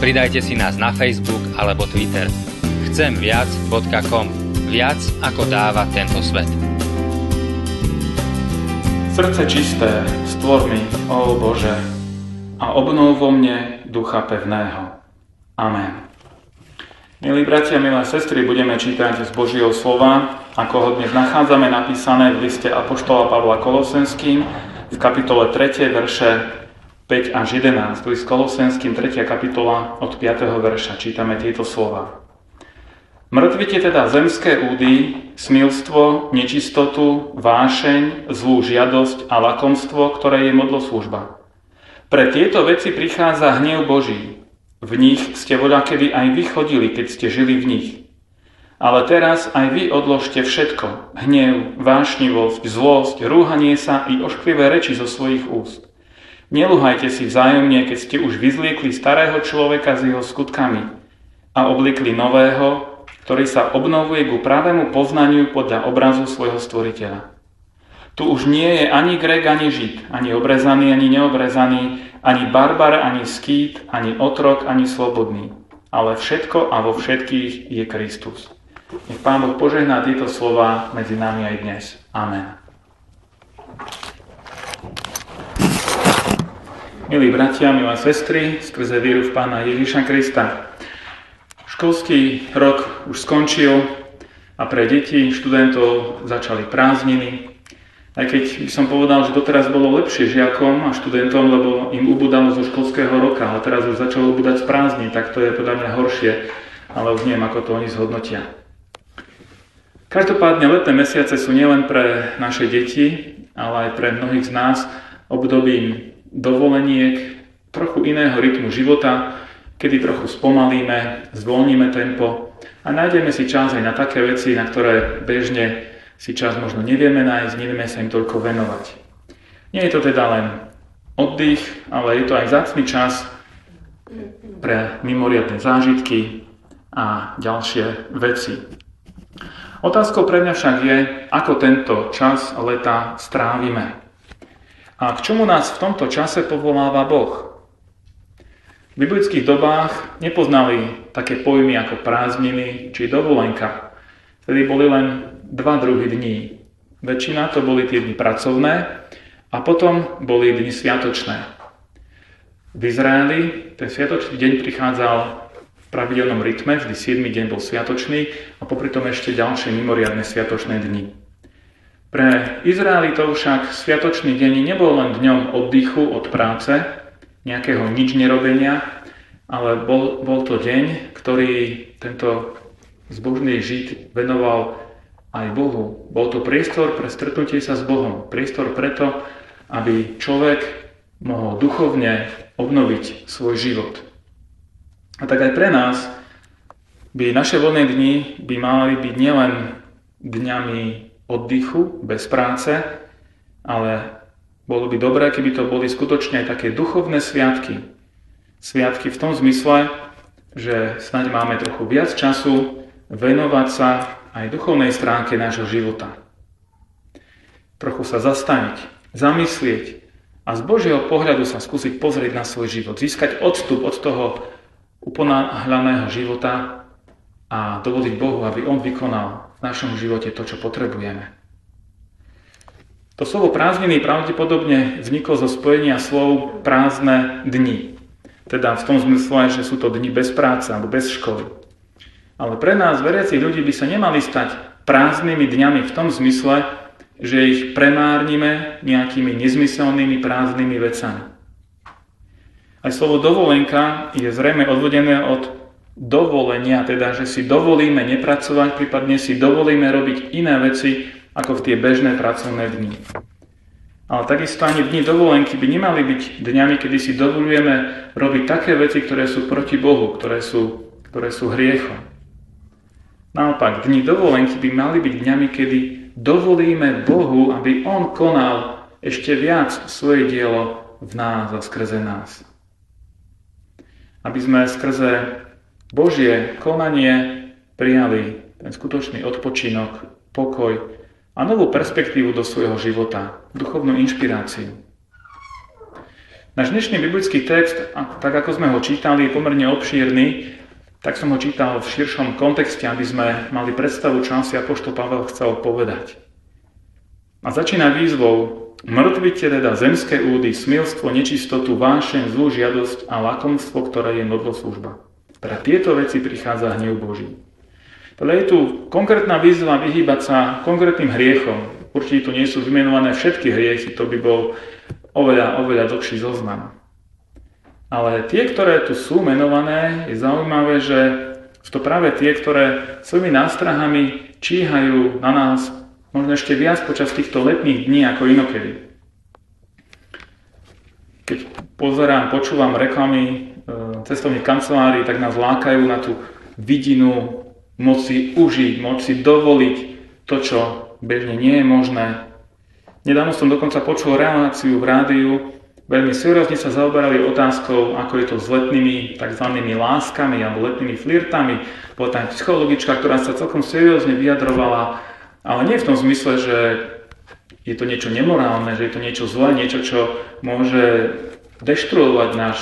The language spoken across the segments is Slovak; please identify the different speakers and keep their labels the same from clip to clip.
Speaker 1: Pridajte si nás na Facebook alebo Twitter. Chcemviac.com Viac ako dáva tento svet.
Speaker 2: Srdce čisté, stvor mi, ó Bože, a obnov vo mne ducha pevného. Amen. Milí bratia, milé sestry, budeme čítať z Božieho slova, ako ho dnes nachádzame napísané v liste Apoštola Pavla Kolosenským v kapitole 3. verše 5 až 11. List Kolosenským 3. kapitola od 5. verša čítame tieto slova. Mŕtvite teda zemské údy, smilstvo, nečistotu, vášeň, zlú žiadosť a lakomstvo, ktoré je modloslúžba. Pre tieto veci prichádza hnev Boží. V nich ste voľa kedy aj vy chodili, keď ste žili v nich. Ale teraz aj vy odložte všetko. Hnev, vášnivosť, zlosť, rúhanie sa i ošklivé reči zo svojich úst. Neluhajte si vzájomne, keď ste už vyzliekli starého človeka s jeho skutkami a oblikli nového, ktorý sa obnovuje ku pravému poznaniu podľa obrazu svojho stvoriteľa. Tu už nie je ani Grek, ani Žid, ani obrezaný, ani neobrezaný, ani barbar, ani skýt, ani otrok, ani slobodný. Ale všetko a vo všetkých je Kristus. Nech Pán Boh požehná tieto slova medzi nami aj dnes. Amen. Milí bratia, milé sestry, skrze víru v Pána Ježíša Krista, Školský rok už skončil a pre deti, študentov začali prázdniny. Aj keď by som povedal, že doteraz bolo lepšie žiakom a študentom, lebo im ubudalo zo školského roka, ale teraz už začalo ubudať z prázdnin, tak to je podľa mňa horšie, ale už neviem, ako to oni zhodnotia. Každopádne letné mesiace sú nielen pre naše deti, ale aj pre mnohých z nás obdobím dovoleniek, trochu iného rytmu života, kedy trochu spomalíme, zvolníme tempo a nájdeme si čas aj na také veci, na ktoré bežne si čas možno nevieme nájsť, nevieme sa im toľko venovať. Nie je to teda len oddych, ale je to aj zácný čas pre mimoriadne zážitky a ďalšie veci. Otázkou pre mňa však je, ako tento čas leta strávime. A k čomu nás v tomto čase povoláva Boh? V biblických dobách nepoznali také pojmy ako prázdniny či dovolenka. Vtedy boli len dva druhy dní. Väčšina to boli tie dni pracovné a potom boli dni sviatočné. V Izraeli ten sviatočný deň prichádzal v pravidelnom rytme, vždy 7. deň bol sviatočný a popri tom ešte ďalšie mimoriadne sviatočné dni. Pre Izraelitov však sviatočný deň nebol len dňom oddychu od práce, nejakého nič nerobenia, ale bol, bol to deň, ktorý tento zbožný Žid venoval aj Bohu. Bol to priestor pre stretnutie sa s Bohom. Priestor preto, aby človek mohol duchovne obnoviť svoj život. A tak aj pre nás by naše voľné dni by mali byť nielen dňami oddychu, bez práce, ale bolo by dobré, keby to boli skutočne aj také duchovné sviatky. Sviatky v tom zmysle, že snáď máme trochu viac času venovať sa aj duchovnej stránke nášho života. Trochu sa zastaviť, zamyslieť a z Božieho pohľadu sa skúsiť pozrieť na svoj život, získať odstup od toho uponáhľaného života a dovoliť Bohu, aby On vykonal v našom živote to, čo potrebujeme. To slovo prázdniny pravdepodobne vzniklo zo spojenia slov prázdne dni. Teda v tom zmysle, že sú to dni bez práce alebo bez školy. Ale pre nás, veriacich ľudí, by sa nemali stať prázdnymi dňami v tom zmysle, že ich premárnime nejakými nezmyselnými prázdnymi vecami. Aj slovo dovolenka je zrejme odvodené od dovolenia, teda že si dovolíme nepracovať, prípadne si dovolíme robiť iné veci, ako v tie bežné pracovné dni. Ale takisto ani dni dovolenky by nemali byť dňami, kedy si dovolujeme robiť také veci, ktoré sú proti Bohu, ktoré sú, ktoré sú hriechom. Naopak, dni dovolenky by mali byť dňami, kedy dovolíme Bohu, aby On konal ešte viac svoje dielo v nás a skrze nás. Aby sme skrze Božie konanie prijali ten skutočný odpočinok, pokoj a novú perspektívu do svojho života, duchovnú inšpiráciu. Náš dnešný biblický text, tak ako sme ho čítali, je pomerne obšírny, tak som ho čítal v širšom kontexte, aby sme mali predstavu, čo asi Apoštol Pavel chcel povedať. A začína výzvou Mŕtvite teda zemské údy, smilstvo, nečistotu, vášeň, zlú žiadosť a lakomstvo, ktoré je modloslužba. Pre tieto veci prichádza hnev Boží. Teda je tu konkrétna výzva vyhýbať sa konkrétnym hriechom. Určite tu nie sú vymenované všetky hriechy, to by bol oveľa, oveľa dlhší zoznam. Ale tie, ktoré tu sú menované, je zaujímavé, že sú to práve tie, ktoré svojimi nástrahami číhajú na nás možno ešte viac počas týchto letných dní ako inokedy. Keď pozerám, počúvam reklamy e, cestovných kancelárií, tak nás lákajú na tú vidinu moci užiť, moci dovoliť to, čo bežne nie je možné. Nedávno som dokonca počul reláciu v rádiu, veľmi seriózne sa zaoberali otázkou, ako je to s letnými tzv. láskami alebo letnými flirtami. Bola tam psychologička, ktorá sa celkom seriózne vyjadrovala, ale nie v tom zmysle, že je to niečo nemorálne, že je to niečo zlé, niečo, čo môže deštruovať náš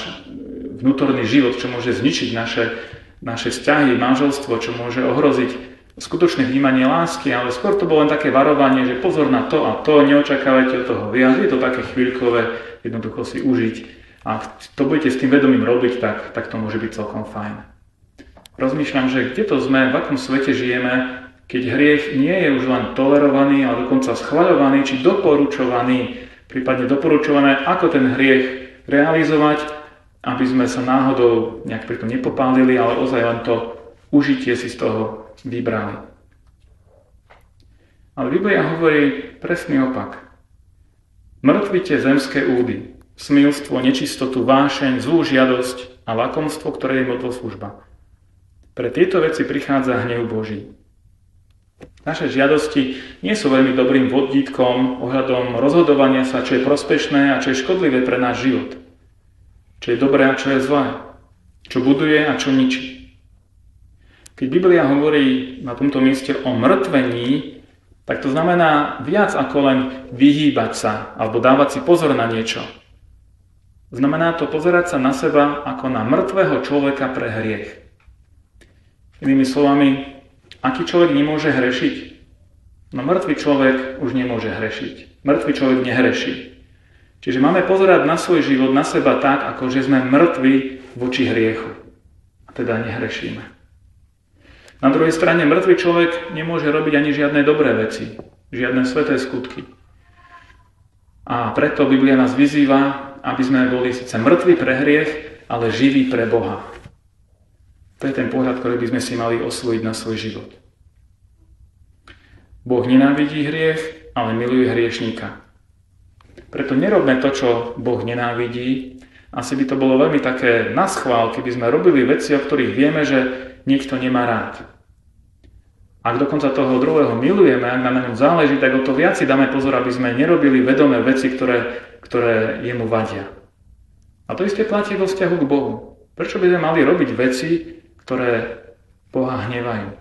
Speaker 2: vnútorný život, čo môže zničiť naše naše vzťahy, manželstvo, čo môže ohroziť skutočné vnímanie lásky, ale skôr to bolo len také varovanie, že pozor na to a to, neočakávajte od toho viac, je to také chvíľkové, jednoducho si užiť. A to budete s tým vedomím robiť, tak, tak to môže byť celkom fajn. Rozmýšľam, že kde to sme, v akom svete žijeme, keď hriech nie je už len tolerovaný, ale dokonca schvaľovaný či doporučovaný, prípadne doporučované, ako ten hriech realizovať aby sme sa náhodou nejak preto nepopálili, ale ozaj len to užitie si z toho vybrali. Ale Biblia hovorí presný opak. Mrtvite zemské údy, smilstvo, nečistotu, vášeň, zlú žiadosť a lakomstvo, ktoré je služba. Pre tieto veci prichádza hnev Boží. Naše žiadosti nie sú veľmi dobrým vodítkom ohľadom rozhodovania sa, čo je prospešné a čo je škodlivé pre náš život – čo je dobré a čo je zlé, čo buduje a čo ničí. Keď Biblia hovorí na tomto mieste o mŕtvení, tak to znamená viac ako len vyhýbať sa alebo dávať si pozor na niečo. Znamená to pozerať sa na seba ako na mŕtvého človeka pre hriech. Inými slovami, aký človek nemôže hrešiť? No mŕtvý človek už nemôže hrešiť. Mŕtvý človek nehreší. Čiže máme pozerať na svoj život, na seba tak, ako že sme mŕtvi voči hriechu. A teda nehrešíme. Na druhej strane mŕtvý človek nemôže robiť ani žiadne dobré veci, žiadne sveté skutky. A preto Biblia nás vyzýva, aby sme boli síce mŕtvi pre hriech, ale živí pre Boha. To je ten pohľad, ktorý by sme si mali osvojiť na svoj život. Boh nenávidí hriech, ale miluje hriešníka. Preto nerobme to, čo Boh nenávidí. Asi by to bolo veľmi také naschvál, keby sme robili veci, o ktorých vieme, že niekto nemá rád. Ak dokonca toho druhého milujeme, ak nám na ňom záleží, tak o to viac si dáme pozor, aby sme nerobili vedomé veci, ktoré, ktoré jemu vadia. A to isté platí vo vzťahu k Bohu. Prečo by sme mali robiť veci, ktoré Boha hnevajú?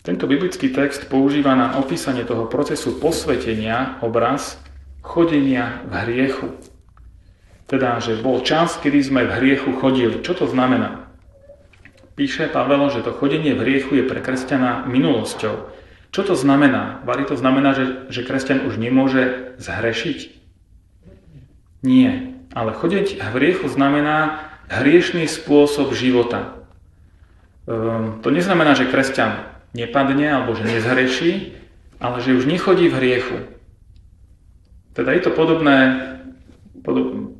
Speaker 2: Tento biblický text používa na opísanie toho procesu posvetenia obraz chodenia v hriechu. Teda, že bol čas, kedy sme v hriechu chodili. Čo to znamená? Píše Pavel, že to chodenie v hriechu je pre kresťana minulosťou. Čo to znamená? Vary to znamená, že, že kresťan už nemôže zhrešiť? Nie. Ale chodiť v hriechu znamená hriešný spôsob života. Ehm, to neznamená, že kresťan nepadne alebo že nezhreší, ale že už nechodí v hriechu. Teda je to podobné,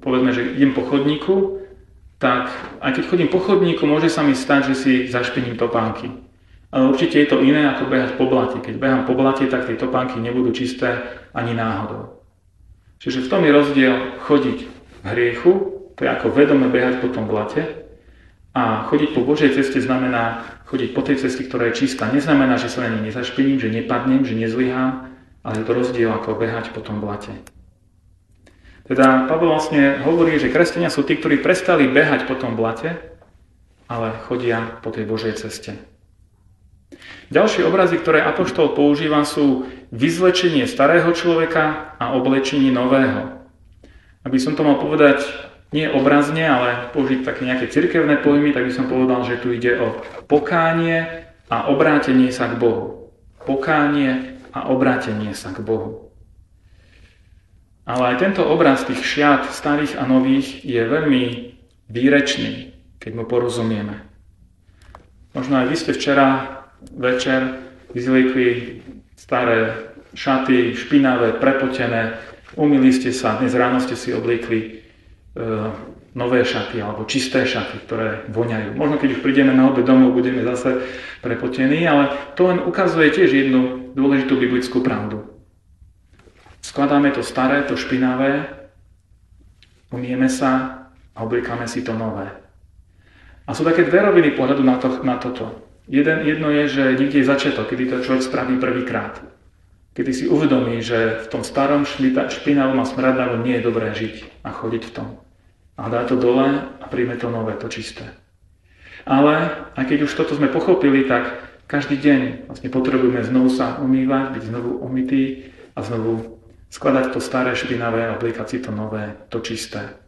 Speaker 2: povedzme, že idem po chodníku, tak aj keď chodím po chodníku, môže sa mi stať, že si zašpiním topánky. Ale určite je to iné ako behať po blate. Keď behám po blate, tak tie topánky nebudú čisté ani náhodou. Čiže v tom je rozdiel chodiť hriechu, to je ako vedome behať po tom blate, a chodiť po Božej ceste znamená chodiť po tej ceste, ktorá je čistá. Neznamená, že sa na nej nezašpiním, že nepadnem, že nezlyhám, ale je to rozdiel ako behať po tom blate. Teda Pavel vlastne hovorí, že kresťania sú tí, ktorí prestali behať po tom blate, ale chodia po tej Božej ceste. Ďalšie obrazy, ktoré Apoštol používa, sú vyzlečenie starého človeka a oblečenie nového. Aby som to mal povedať nie obrazne, ale použiť také nejaké cirkevné pojmy, tak by som povedal, že tu ide o pokánie a obrátenie sa k Bohu. Pokánie a obrátenie sa k Bohu. Ale aj tento obraz tých šiat starých a nových je veľmi výrečný, keď mu porozumieme. Možno aj vy ste včera večer vyzliekli staré šaty, špinavé, prepotené, umili ste sa, dnes ráno ste si obliekli E, nové šaty alebo čisté šaty, ktoré voňajú. Možno keď už prídeme na obed domov, budeme zase prepotení, ale to len ukazuje tiež jednu dôležitú biblickú pravdu. Skladáme to staré, to špinavé, umieme sa a obliekame si to nové. A sú také dve roviny pohľadu na, to, na toto. Jeden, jedno je, že niekde je začiatok, kedy to človek spraví prvýkrát. Kedy si uvedomí, že v tom starom špinavom a smradnavom nie je dobré žiť a chodiť v tom a dá to dole a príjme to nové, to čisté. Ale aj keď už toto sme pochopili, tak každý deň vlastne potrebujeme znovu sa umývať, byť znovu umytý a znovu skladať to staré špinavé obliekať si to nové, to čisté.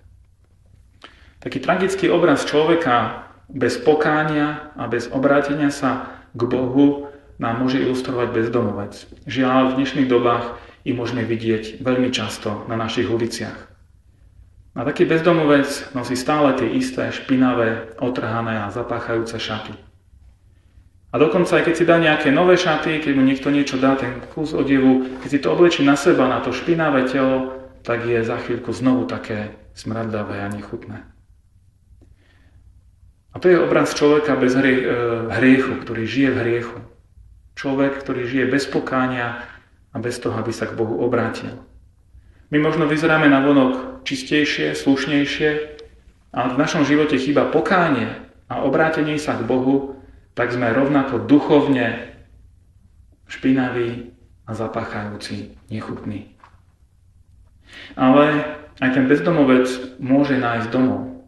Speaker 2: Taký tragický obraz človeka bez pokánia a bez obrátenia sa k Bohu nám môže ilustrovať bezdomovec. Žiaľ, v dnešných dobách i môžeme vidieť veľmi často na našich uliciach. A taký bezdomovec nosí stále tie isté špinavé, otrhané a zapáchajúce šaty. A dokonca aj keď si dá nejaké nové šaty, keď mu niekto niečo dá, ten kus odevu, keď si to oblečí na seba, na to špinavé telo, tak je za chvíľku znovu také smradlavé a nechutné. A to je obraz človeka bez hrie, e, hriechu, ktorý žije v hriechu. Človek, ktorý žije bez pokánia a bez toho, aby sa k Bohu obrátil. My možno vyzeráme na vonok čistejšie, slušnejšie, ale v našom živote chýba pokánie a obrátenie sa k Bohu, tak sme rovnako duchovne špinaví a zapáchajúci, nechutní. Ale aj ten bezdomovec môže nájsť domov.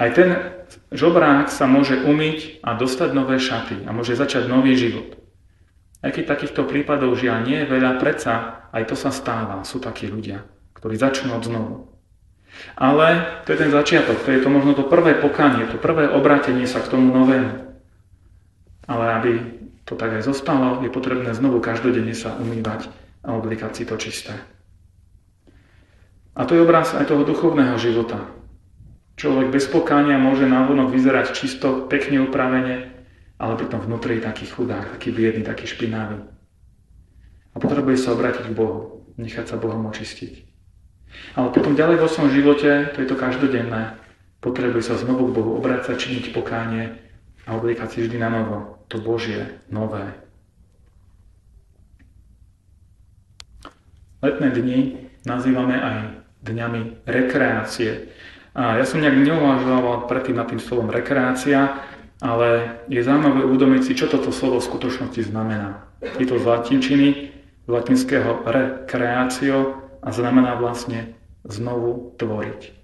Speaker 2: Aj ten žobrák sa môže umyť a dostať nové šaty a môže začať nový život. Aj keď takýchto prípadov žiaľ nie je veľa, predsa aj to sa stáva. Sú takí ľudia, ktorí začnú od znovu. Ale to je ten začiatok, to je to možno to prvé pokanie, to prvé obrátenie sa k tomu novému. Ale aby to tak aj zostalo, je potrebné znovu každodenne sa umývať a obliekať si to čisté. A to je obraz aj toho duchovného života. Človek bez pokánia môže návonok vyzerať čisto, pekne upravene, ale pritom vnútri je taký chudák, taký biedný, taký špinavý. A potrebuje sa obrátiť k Bohu, nechať sa Bohom očistiť. Ale potom ďalej vo svojom živote, to je to každodenné, potrebuje sa znovu k Bohu obrácať, činiť pokánie a obliekať si vždy na novo, to Božie, nové. Letné dni nazývame aj dňami rekreácie. A ja som nejak neuvažoval predtým nad tým slovom rekreácia, ale je zaujímavé uvedomiť si, čo toto slovo v skutočnosti znamená. Je to z latinčiny, z latinského recreatio a znamená vlastne znovu tvoriť.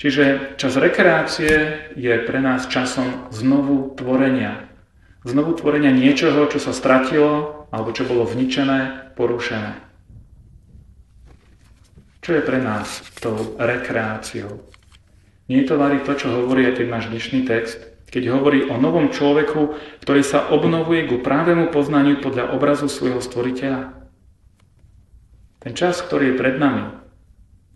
Speaker 2: Čiže čas rekreácie je pre nás časom znovu tvorenia. Znovu tvorenia niečoho, čo sa stratilo alebo čo bolo vničené, porušené. Čo je pre nás tou rekreáciou? Nie je to vari to, čo hovorí aj ten náš dnešný text, keď hovorí o novom človeku, ktorý sa obnovuje ku právemu poznaniu podľa obrazu svojho stvoriteľa. Ten čas, ktorý je pred nami,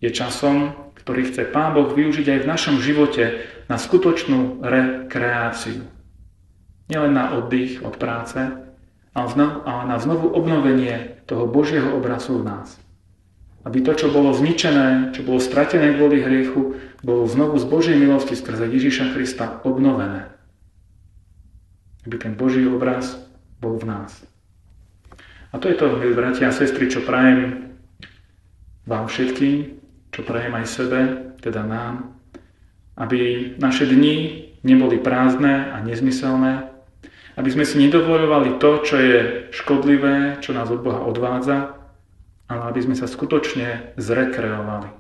Speaker 2: je časom, ktorý chce Pán Boh využiť aj v našom živote na skutočnú rekreáciu. Nielen na oddych od práce, ale na znovu obnovenie toho Božieho obrazu v nás. Aby to, čo bolo zničené, čo bolo stratené kvôli hriechu, bolo znovu z Božej milosti skrze Ježíša Krista obnovené. aby ten Boží obraz bol v nás. A to je to, milí bratia a sestry, čo prajem vám všetkým, čo prajem aj sebe, teda nám, aby naše dni neboli prázdne a nezmyselné, aby sme si nedovolovali to, čo je škodlivé, čo nás od Boha odvádza, ale aby sme sa skutočne zrekreovali.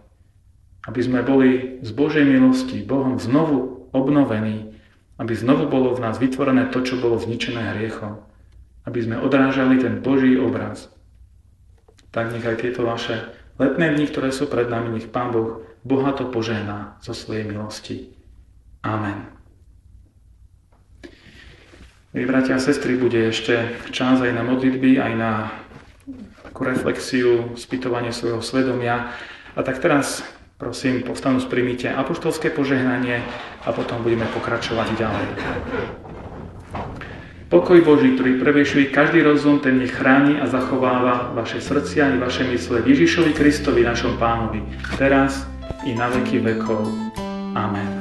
Speaker 2: Aby sme boli z Božej milosti Bohom znovu obnovení, aby znovu bolo v nás vytvorené to, čo bolo zničené hriechom. Aby sme odrážali ten Boží obraz. Tak nech aj tieto vaše letné dni, ktoré sú pred nami, nech Pán Boh bohato požehná zo svojej milosti. Amen. Milí bratia a sestry, bude ešte čas aj na modlitby, aj na takú reflexiu, spýtovanie svojho svedomia. A tak teraz, prosím, povstanú sprímite apoštolské požehnanie a potom budeme pokračovať ďalej. Pokoj Boží, ktorý previešuje každý rozum, ten nech chráni a zachováva vaše srdcia i vaše mysle Ježišovi Kristovi, našom pánovi, teraz i na veky vekov. Amen.